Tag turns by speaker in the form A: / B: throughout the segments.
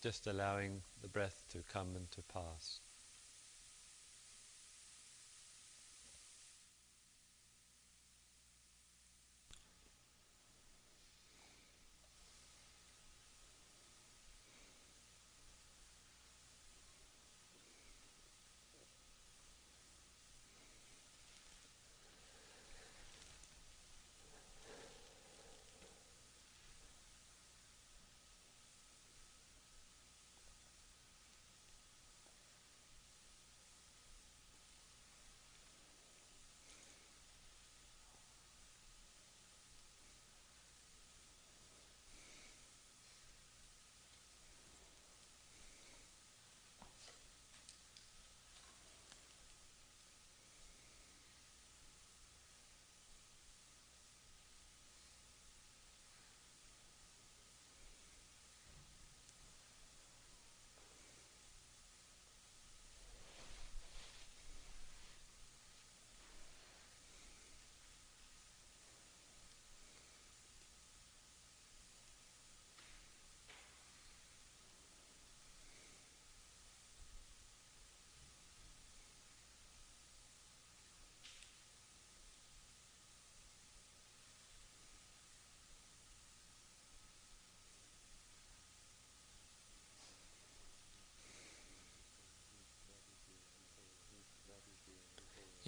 A: just allowing the breath to come and to pass.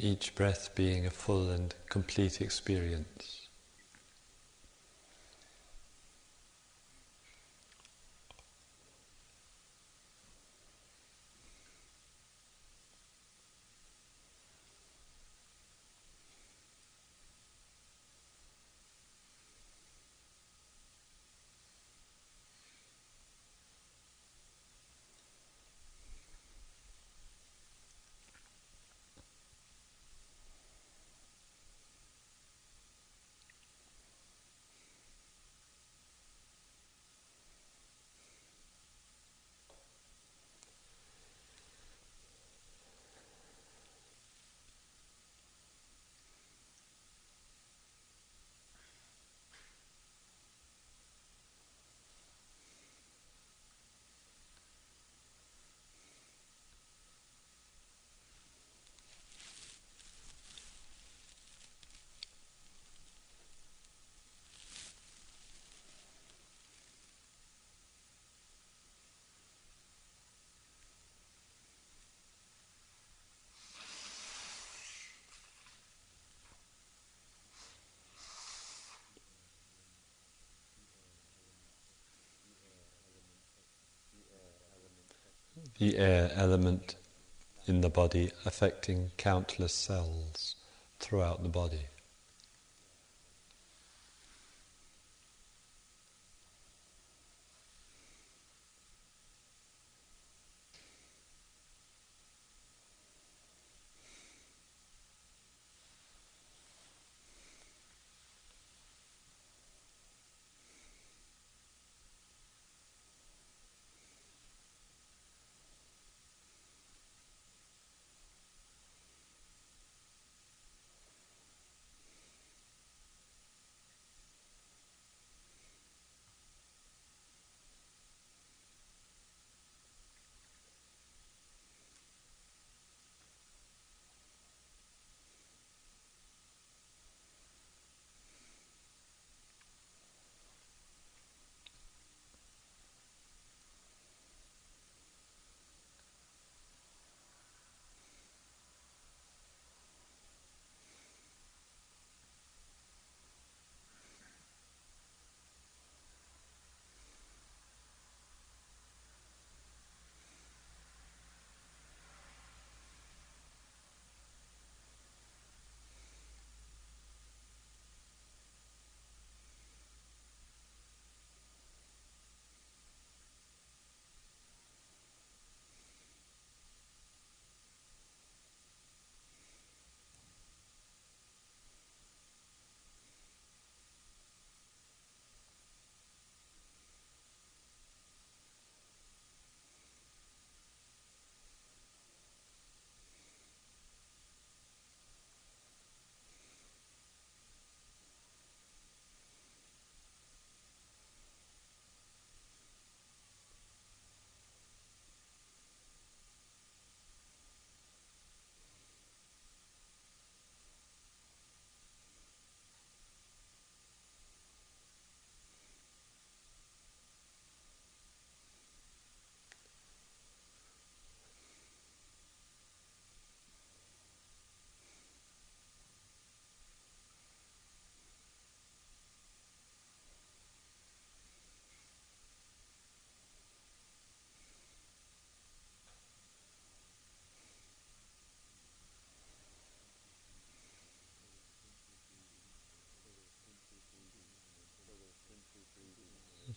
A: Each breath being a full and complete experience. The air element in the body affecting countless cells throughout the body.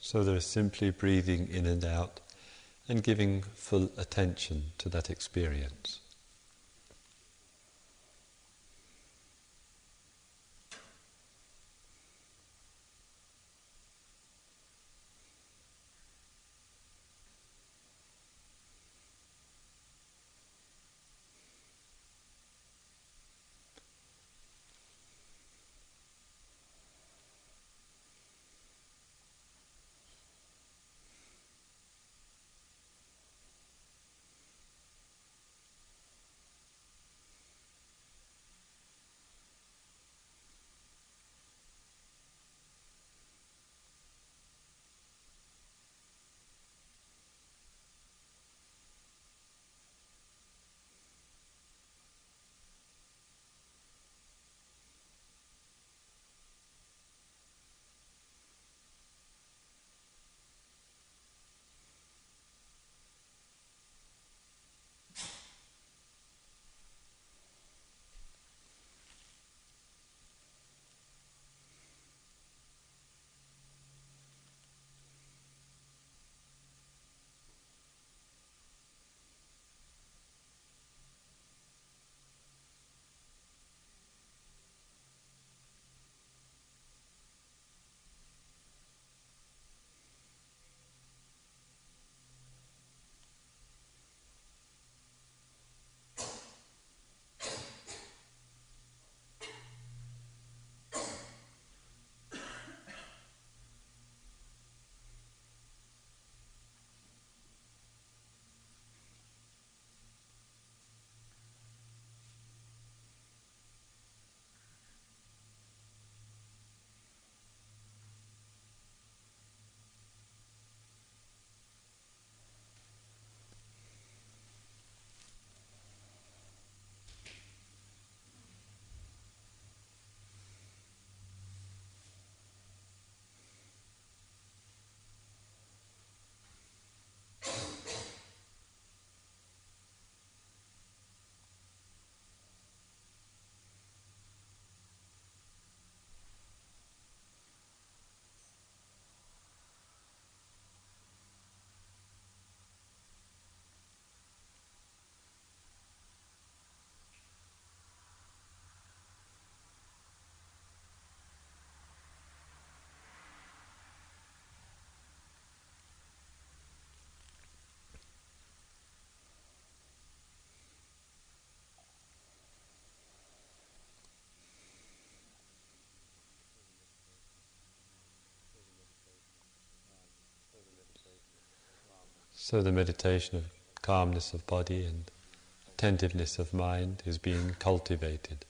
A: So they're simply breathing in and out and giving full attention to that experience. So the meditation of calmness of body and attentiveness of mind is being cultivated.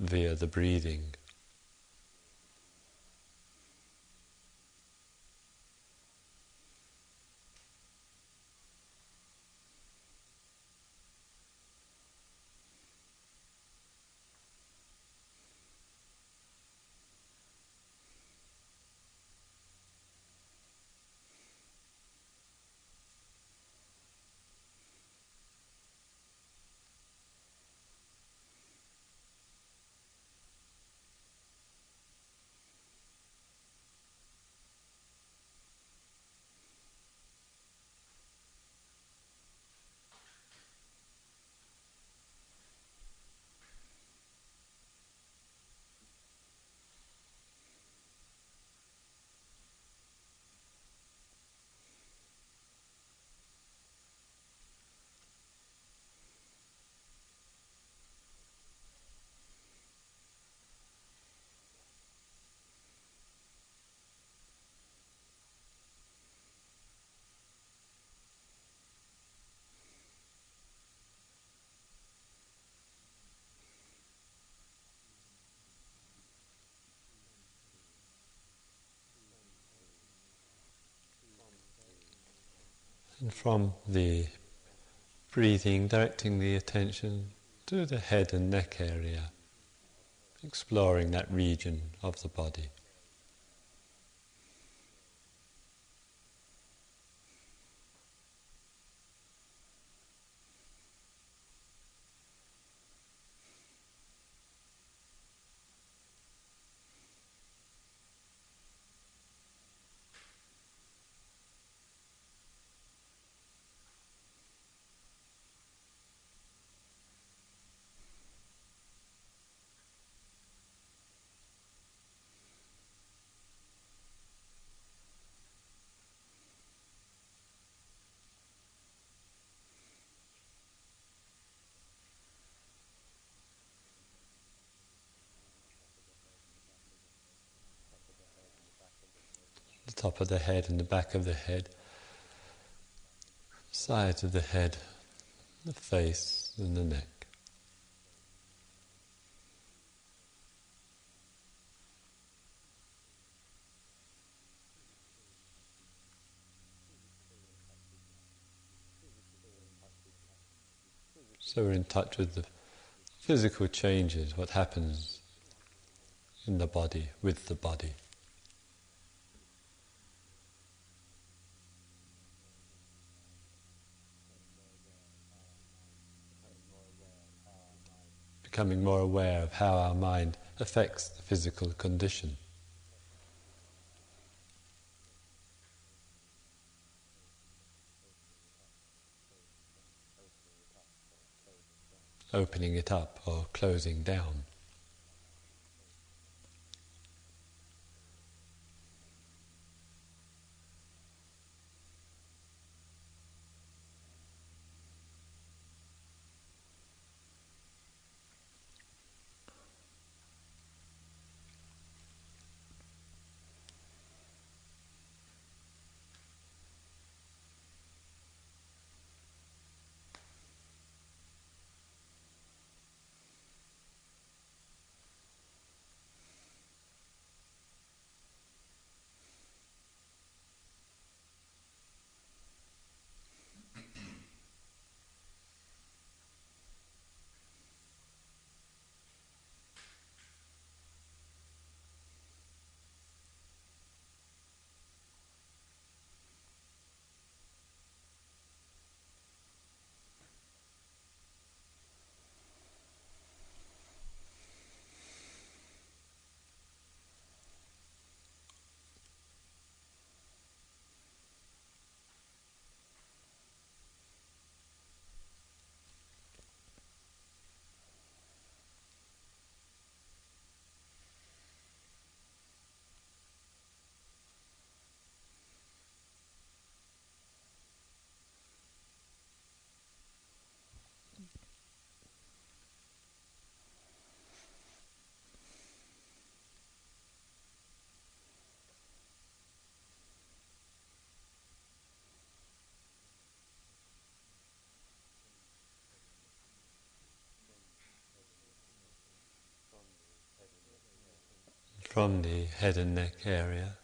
A: Via the breathing. And from the breathing, directing the attention to the head and neck area, exploring that region of the body. Top of the head and the back of the head, sides of the head, the face and the neck. So we're in touch with the physical changes, what happens in the body, with the body. Becoming more aware of how our mind affects the physical condition. opening it up or closing down. From the head and neck area,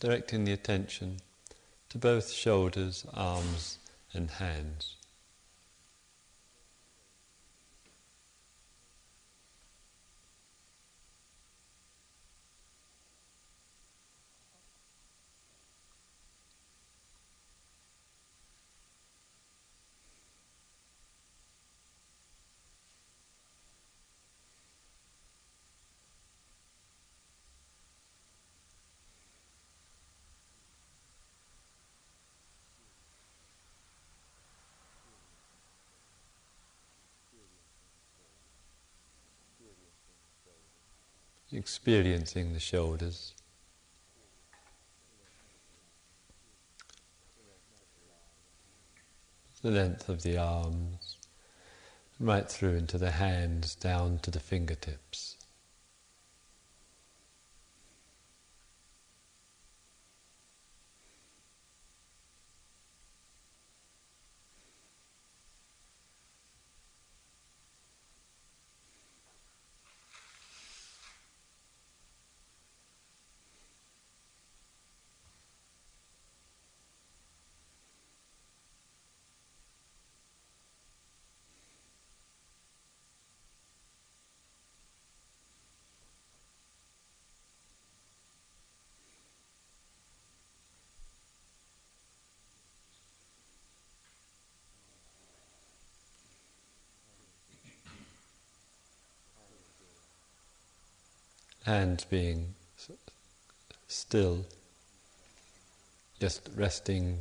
A: directing the attention to both shoulders, arms, and hands. Experiencing the shoulders. The length of the arms, right through into the hands, down to the fingertips. Hands being still, just resting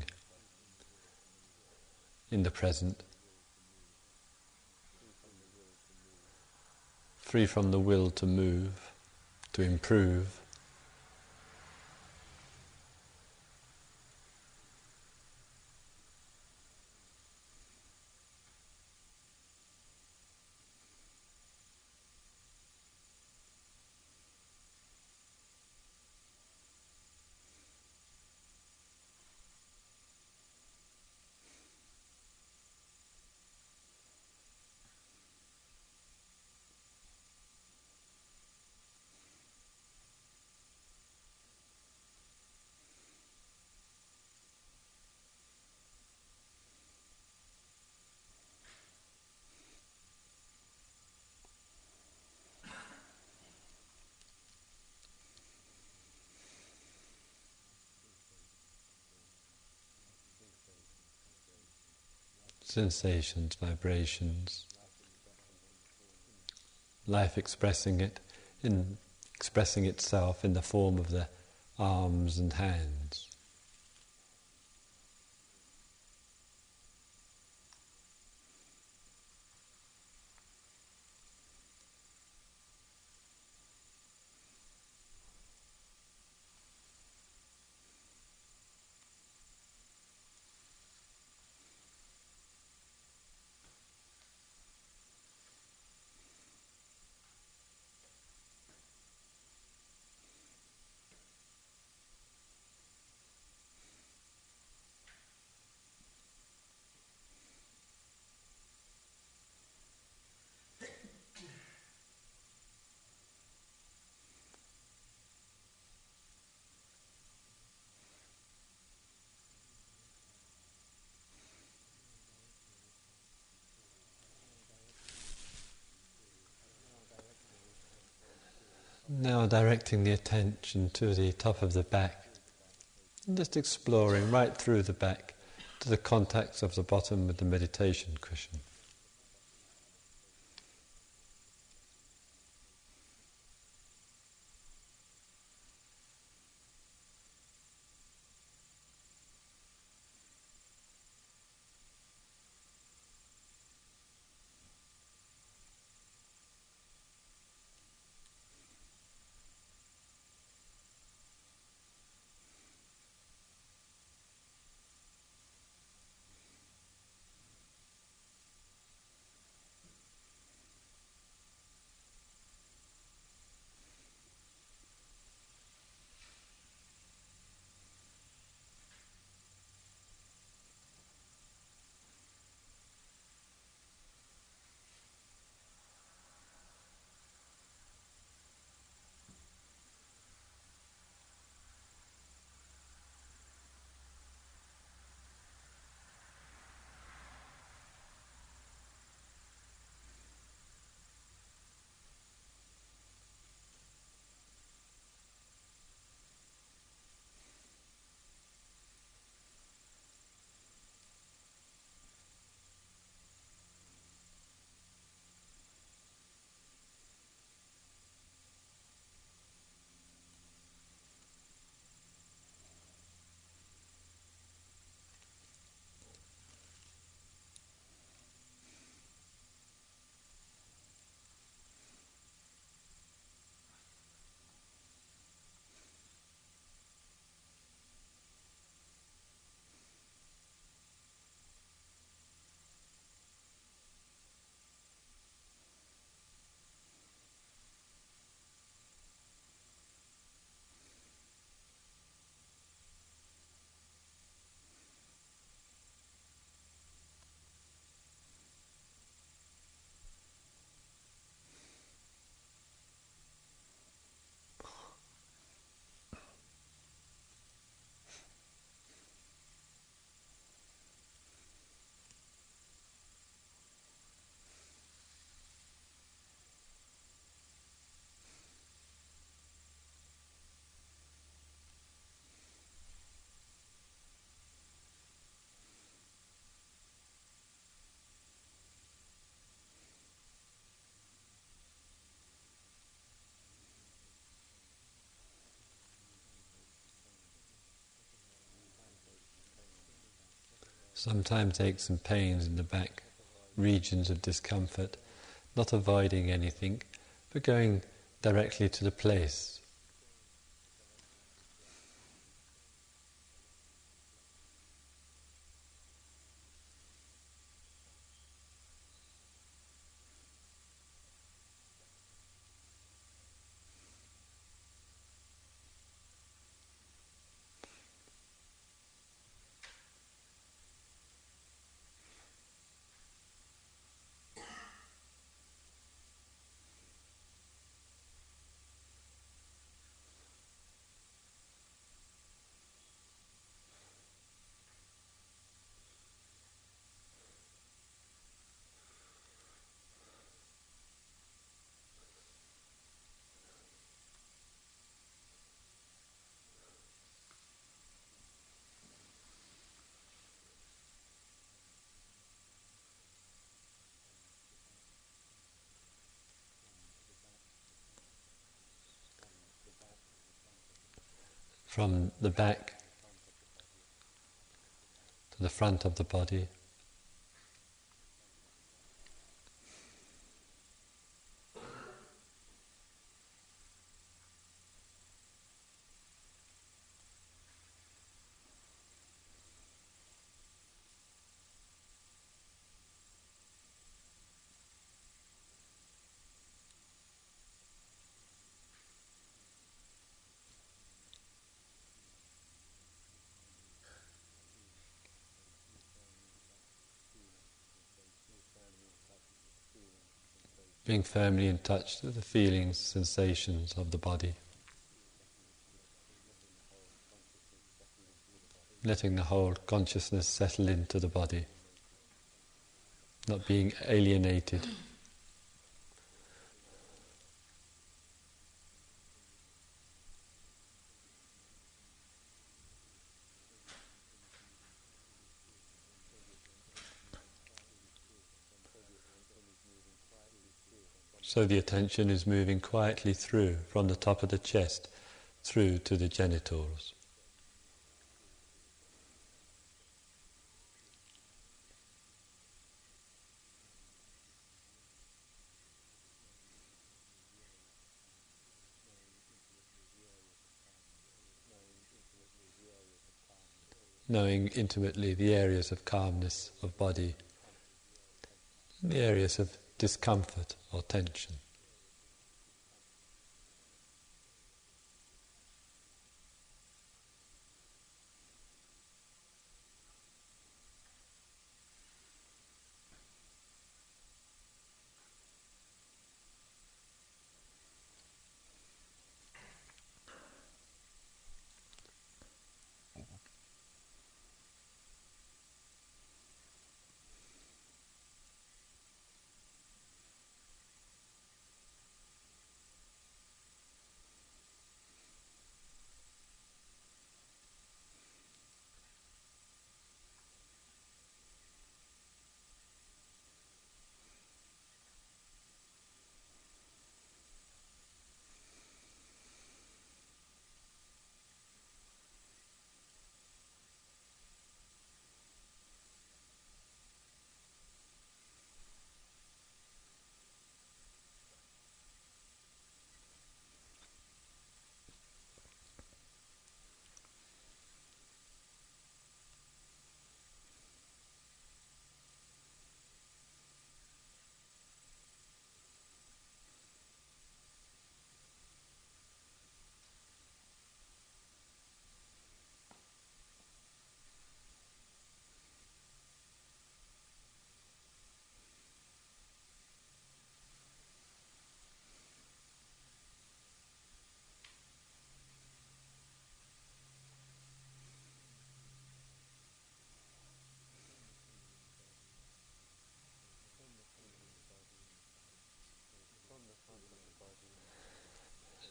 A: in the present, free from the will to move, to improve. Sensations, vibrations, life expressing it in expressing itself in the form of the arms and hands. Now directing the attention to the top of the back, and just exploring right through the back to the contacts of the bottom with the meditation cushion. Sometimes aches and pains in the back, regions of discomfort, not avoiding anything, but going directly to the place. From the back to the front of the body. Being firmly in touch with the feelings, sensations of the body. Letting the whole consciousness settle into the body, not being alienated. So the attention is moving quietly through from the top of the chest through to the genitals. knowing intimately the areas of calmness of body, the areas of discomfort or tension.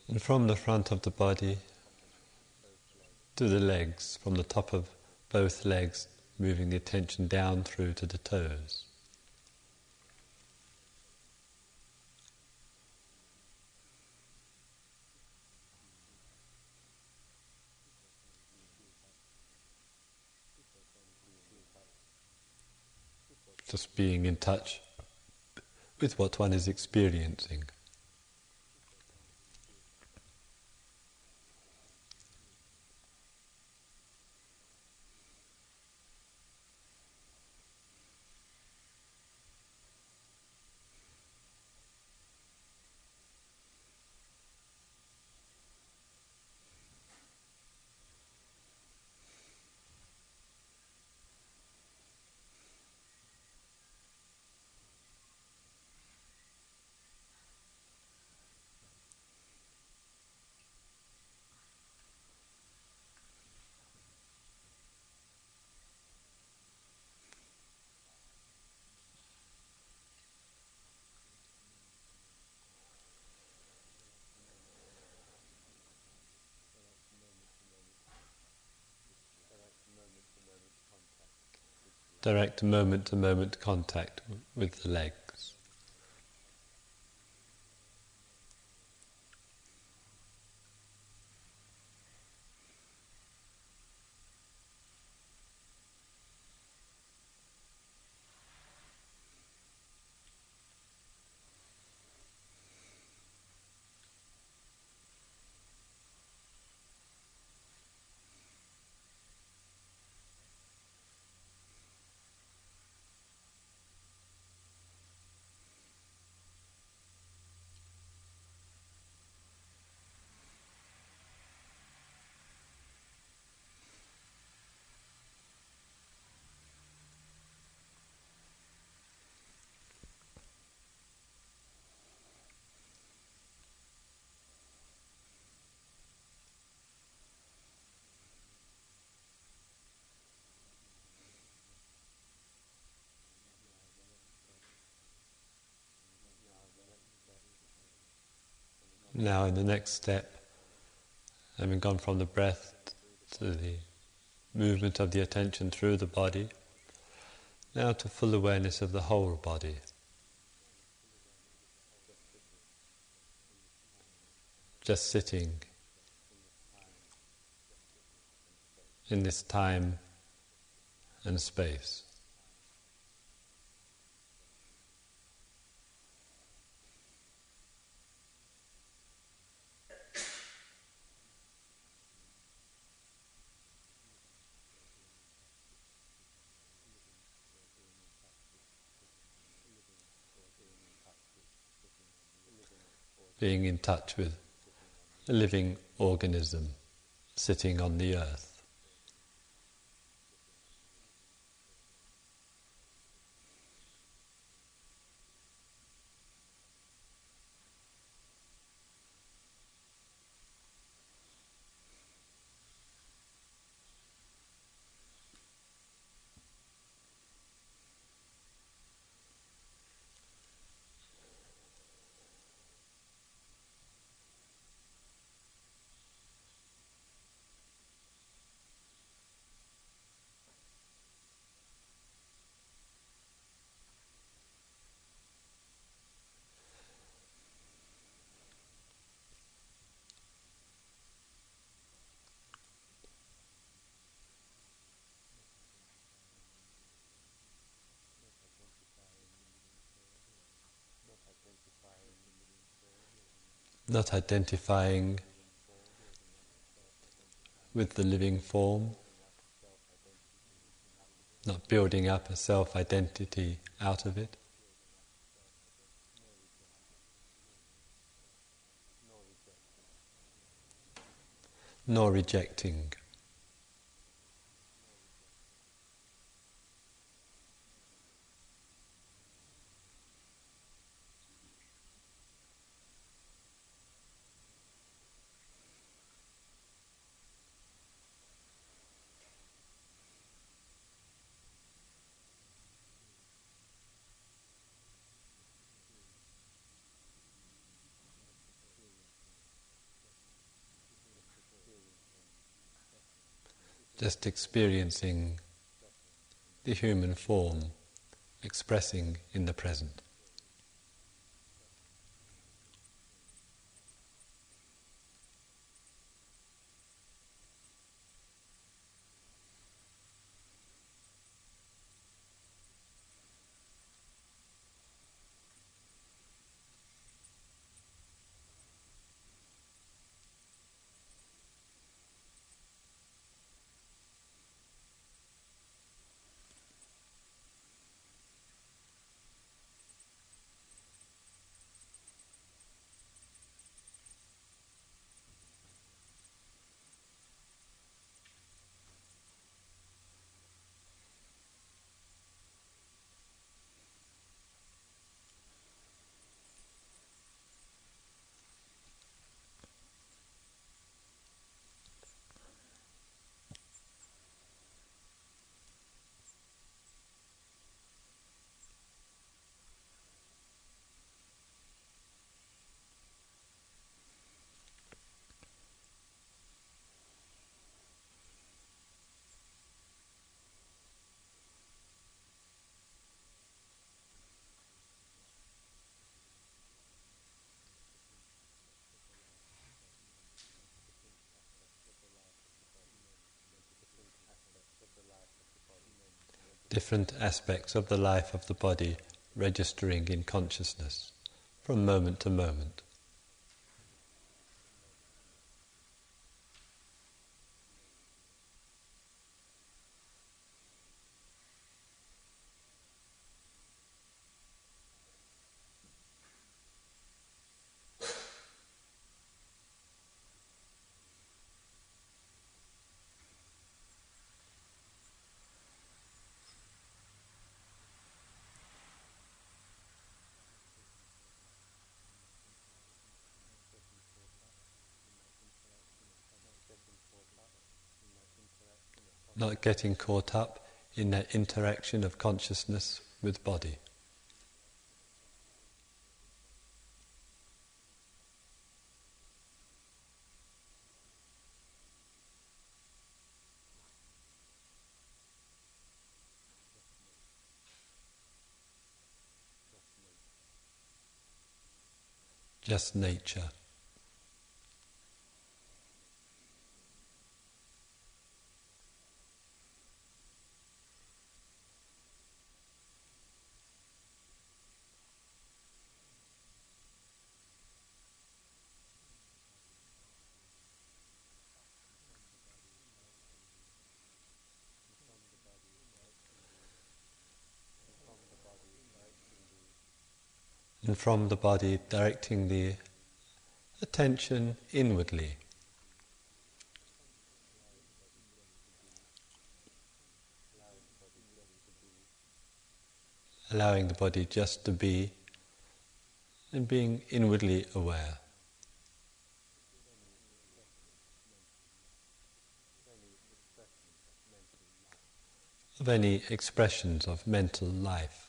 A: And from the front of the body to the legs, from the top of both legs, moving the attention down through to the toes. Just being in touch with what one is experiencing. Direct moment to moment contact with the legs. Now, in the next step, having gone from the breath to the movement of the attention through the body, now to full awareness of the whole body. Just sitting in this time and space. Being in touch with a living organism sitting on the earth. Not identifying with the living form, not building up a self identity out of it. Nor rejecting. Just experiencing the human form expressing in the present. Different aspects of the life of the body registering in consciousness from moment to moment. without getting caught up in that interaction of consciousness with body. Just nature. And from the body directing the attention inwardly. Allowing the body just to be and being inwardly aware. Of any expressions of mental life.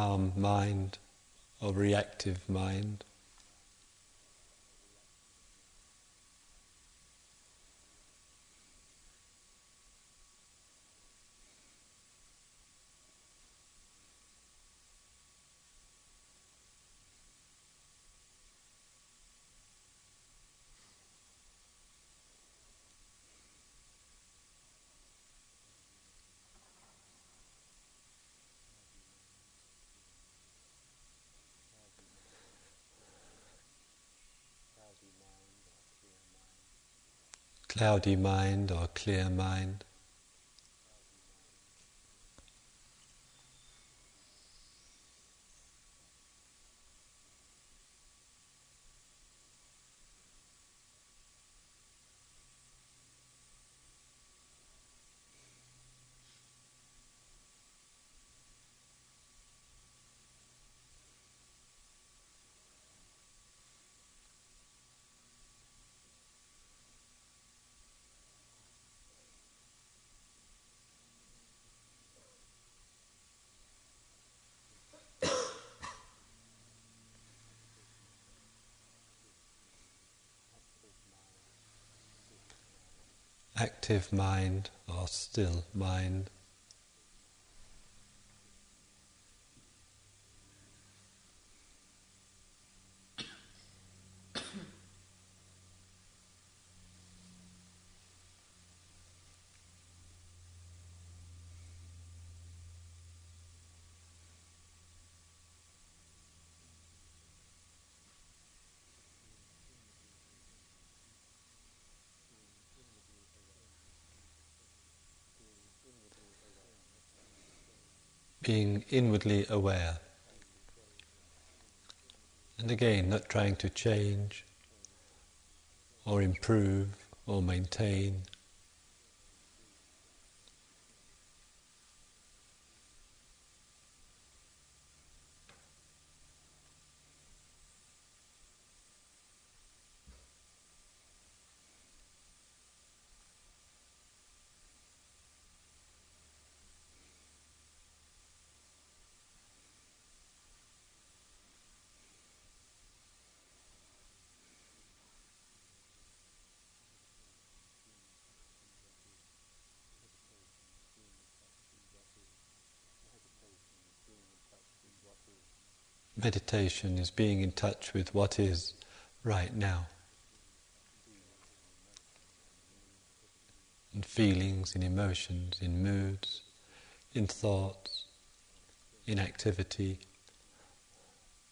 A: Calm mind or reactive mind. Cloudy mind or clear mind. Mind or still mind. Being inwardly aware. And again, not trying to change or improve or maintain. Meditation is being in touch with what is right now. In feelings, in emotions, in moods, in thoughts, in activity,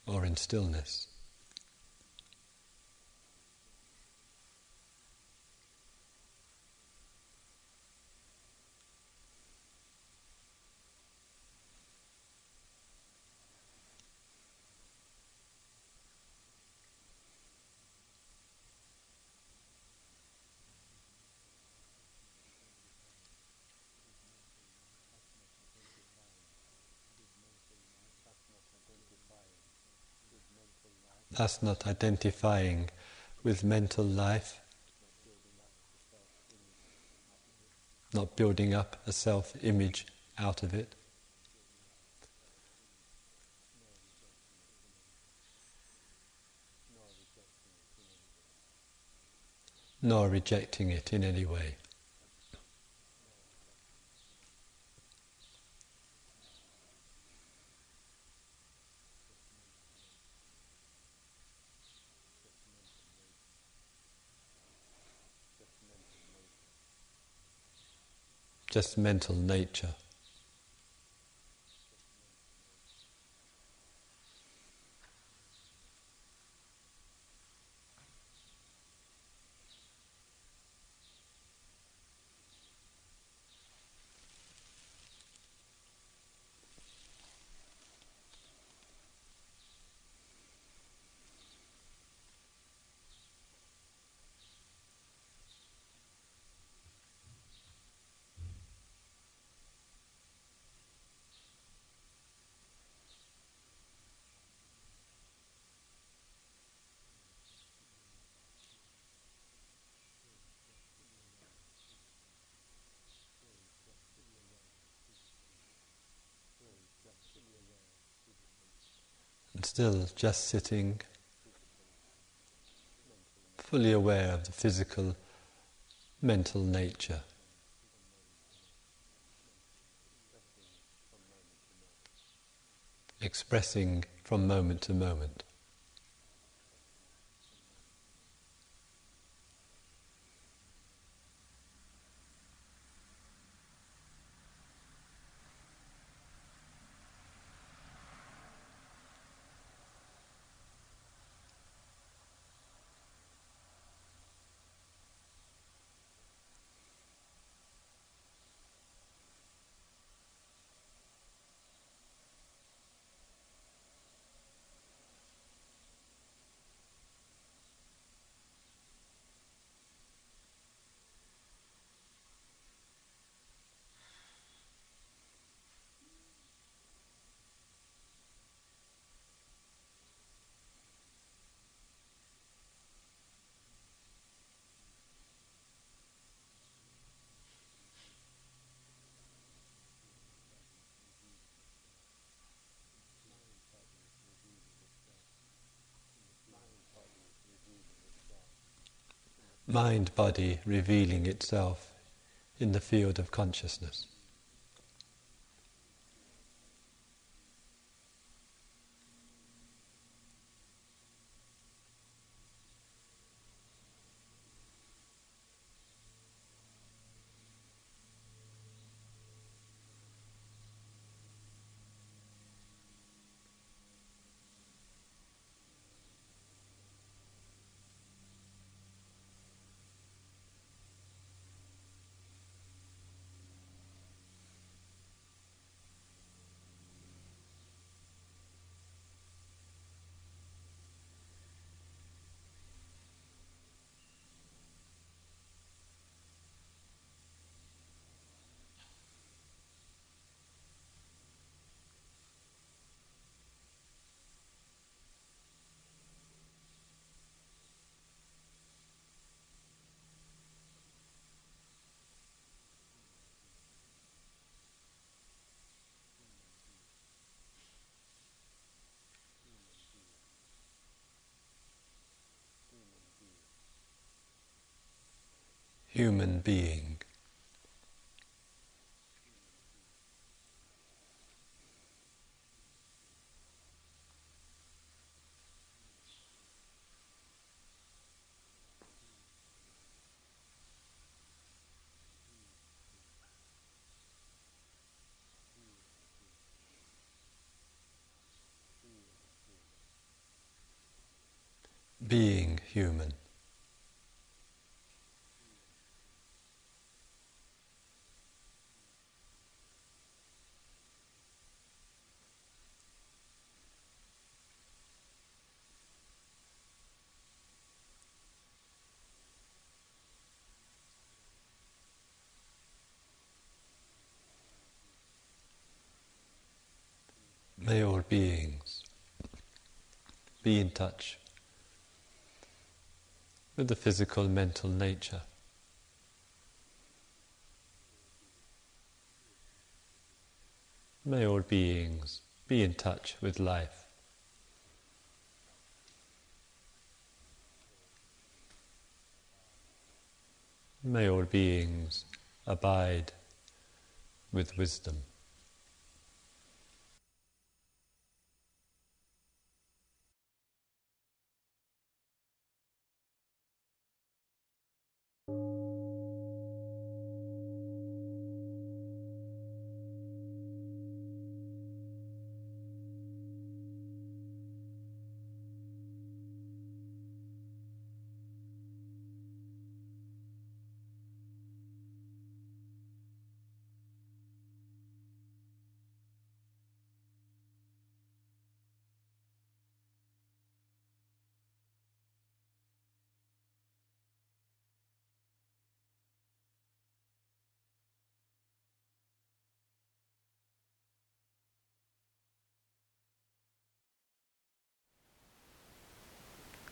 A: or in stillness. us not identifying with mental life, not building up a self image out of it. nor rejecting it in any way. Just mental nature. and still just sitting, fully aware of the physical, mental nature. Expressing from moment to moment. Mind body revealing itself in the field of consciousness. Human being. being human. May all beings be in touch with the physical mental nature. May all beings be in touch with life. May all beings abide with wisdom.